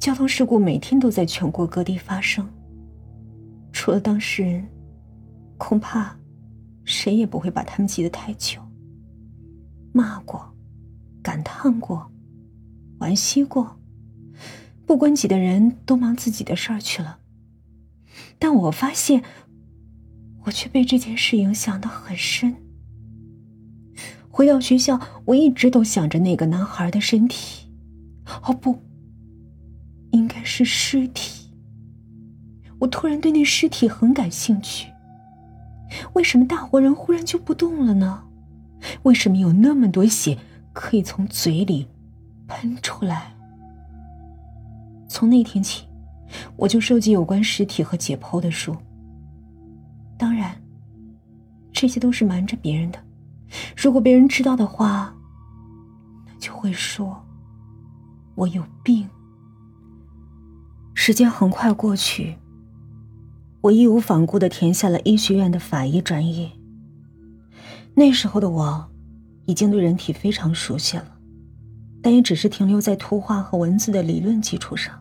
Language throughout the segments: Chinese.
交通事故每天都在全国各地发生，除了当事人，恐怕谁也不会把他们记得太久。骂过，感叹过，惋惜过，不关己的人都忙自己的事儿去了。但我发现，我却被这件事影响的很深。回到学校，我一直都想着那个男孩的身体。哦不。应该是尸体。我突然对那尸体很感兴趣。为什么大活人忽然就不动了呢？为什么有那么多血可以从嘴里喷出来？从那天起，我就收集有关尸体和解剖的书。当然，这些都是瞒着别人的。如果别人知道的话，那就会说我有病。时间很快过去，我义无反顾的填下了医学院的法医专业。那时候的我，已经对人体非常熟悉了，但也只是停留在图画和文字的理论基础上，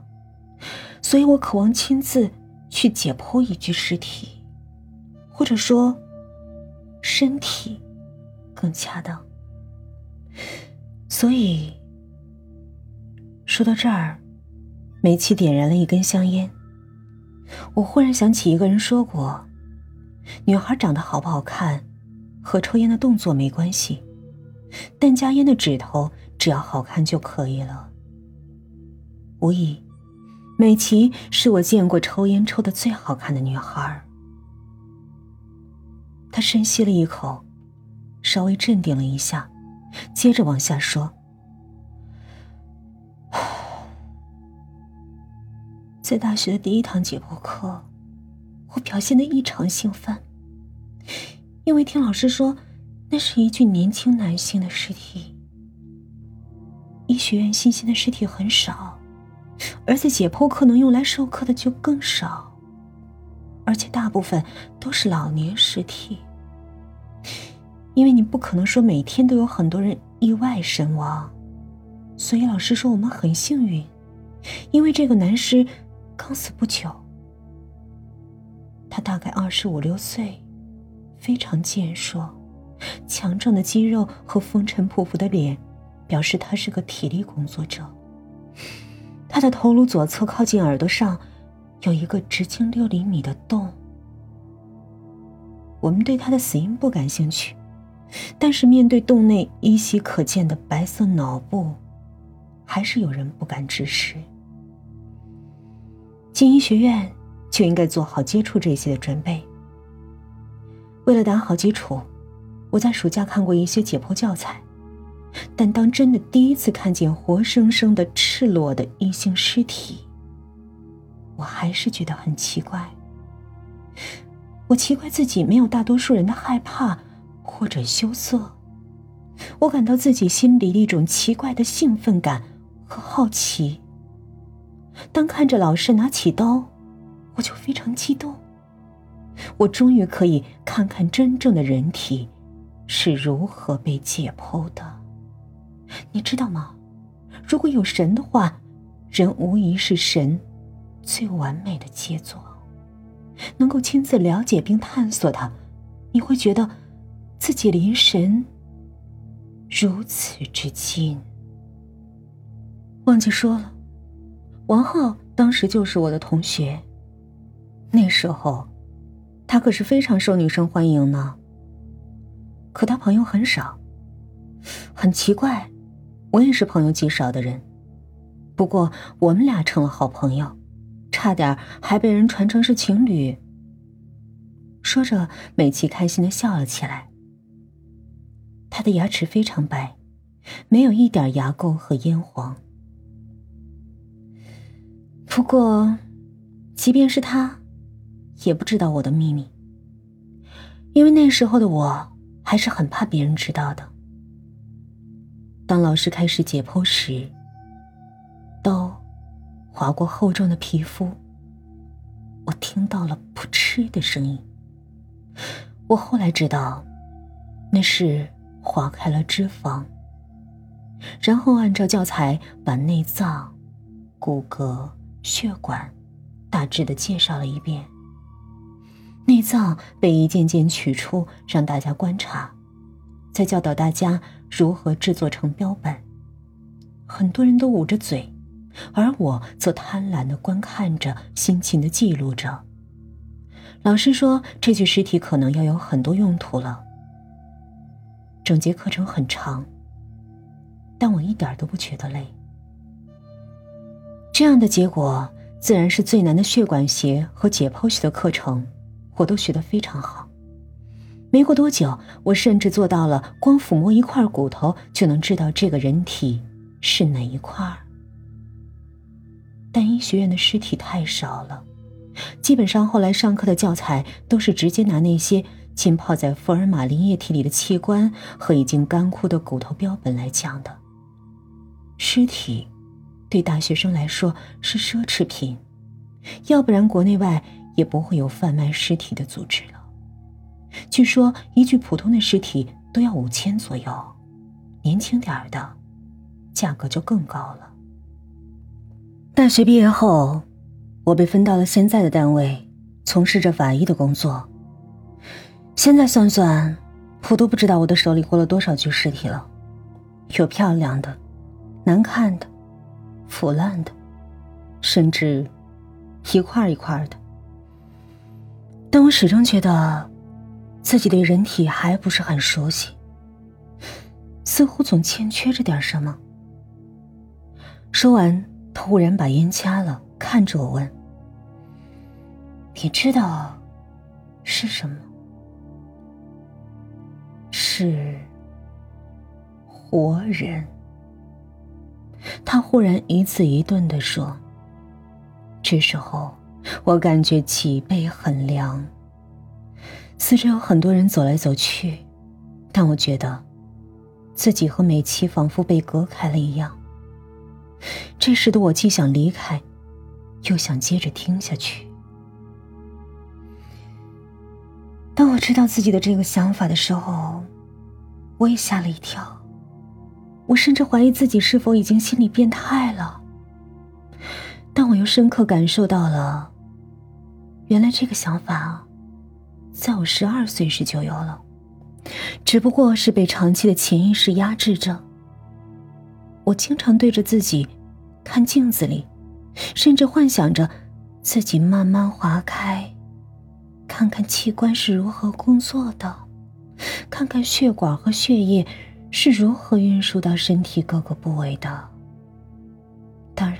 所以我渴望亲自去解剖一具尸体，或者说，身体，更恰当。所以，说到这儿。美琪点燃了一根香烟。我忽然想起一个人说过：“女孩长得好不好看，和抽烟的动作没关系，但夹烟的指头只要好看就可以了。”无疑，美琪是我见过抽烟抽的最好看的女孩。她深吸了一口，稍微镇定了一下，接着往下说。在大学的第一堂解剖课，我表现的异常兴奋，因为听老师说，那是一具年轻男性的尸体。医学院新鲜的尸体很少，而且解剖课能用来授课的就更少，而且大部分都是老年尸体。因为你不可能说每天都有很多人意外身亡，所以老师说我们很幸运，因为这个男尸。刚死不久，他大概二十五六岁，非常健硕，强壮的肌肉和风尘仆仆的脸，表示他是个体力工作者。他的头颅左侧靠近耳朵上，有一个直径六厘米的洞。我们对他的死因不感兴趣，但是面对洞内依稀可见的白色脑部，还是有人不敢直视。进医学院就应该做好接触这些的准备。为了打好基础，我在暑假看过一些解剖教材，但当真的第一次看见活生生的赤裸的异性尸体，我还是觉得很奇怪。我奇怪自己没有大多数人的害怕或者羞涩，我感到自己心里一种奇怪的兴奋感和好奇。当看着老师拿起刀，我就非常激动。我终于可以看看真正的人体是如何被解剖的。你知道吗？如果有神的话，人无疑是神最完美的杰作。能够亲自了解并探索它，你会觉得自己离神如此之近。忘记说了。王浩当时就是我的同学。那时候，他可是非常受女生欢迎呢。可他朋友很少，很奇怪，我也是朋友极少的人。不过我们俩成了好朋友，差点还被人传成是情侣。说着，美琪开心的笑了起来。她的牙齿非常白，没有一点牙垢和烟黄。不过，即便是他，也不知道我的秘密。因为那时候的我还是很怕别人知道的。当老师开始解剖时，刀划过厚重的皮肤，我听到了“噗嗤”的声音。我后来知道，那是划开了脂肪，然后按照教材把内脏。骨骼、血管，大致的介绍了一遍。内脏被一件件取出，让大家观察，再教导大家如何制作成标本。很多人都捂着嘴，而我则贪婪的观看着，辛勤的记录着。老师说，这具尸体可能要有很多用途了。整节课程很长，但我一点都不觉得累。这样的结果，自然是最难的血管学和解剖学的课程。我都学得非常好。没过多久，我甚至做到了光抚摸一块骨头就能知道这个人体是哪一块。但医学院的尸体太少了，基本上后来上课的教材都是直接拿那些浸泡在福尔马林液体里的器官和已经干枯的骨头标本来讲的。尸体对大学生来说是奢侈品，要不然国内外。也不会有贩卖尸体的组织了。据说一具普通的尸体都要五千左右，年轻点儿的，价格就更高了。大学毕业后，我被分到了现在的单位，从事着法医的工作。现在算算，我都不知道我的手里过了多少具尸体了，有漂亮的，难看的，腐烂的，甚至一块一块的。但我始终觉得，自己对人体还不是很熟悉，似乎总欠缺着点什么。说完，他忽然把烟掐了，看着我问：“你知道是什么？是活人。”他忽然一字一顿的说：“这时候。”我感觉脊背很凉，四周有很多人走来走去，但我觉得自己和美琪仿佛被隔开了一样。这时的我既想离开，又想接着听下去。当我知道自己的这个想法的时候，我也吓了一跳，我甚至怀疑自己是否已经心理变态了。但我又深刻感受到了，原来这个想法，在我十二岁时就有了，只不过是被长期的潜意识压制着。我经常对着自己看镜子里，甚至幻想着自己慢慢划开，看看器官是如何工作的，看看血管和血液是如何运输到身体各个部位的。当然。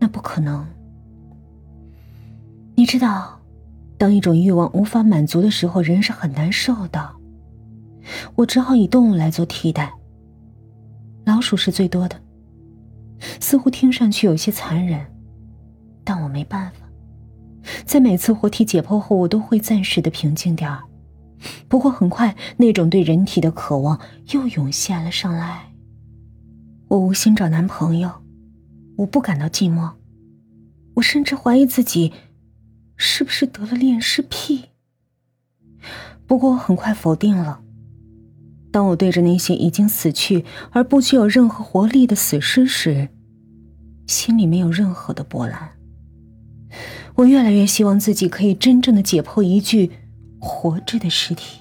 那不可能。你知道，当一种欲望无法满足的时候，人是很难受的。我只好以动物来做替代。老鼠是最多的，似乎听上去有些残忍，但我没办法。在每次活体解剖后，我都会暂时的平静点儿。不过很快，那种对人体的渴望又涌现了上来。我无心找男朋友。我不感到寂寞，我甚至怀疑自己是不是得了恋尸癖。不过我很快否定了。当我对着那些已经死去而不具有任何活力的死尸时，心里没有任何的波澜。我越来越希望自己可以真正的解剖一具活着的尸体。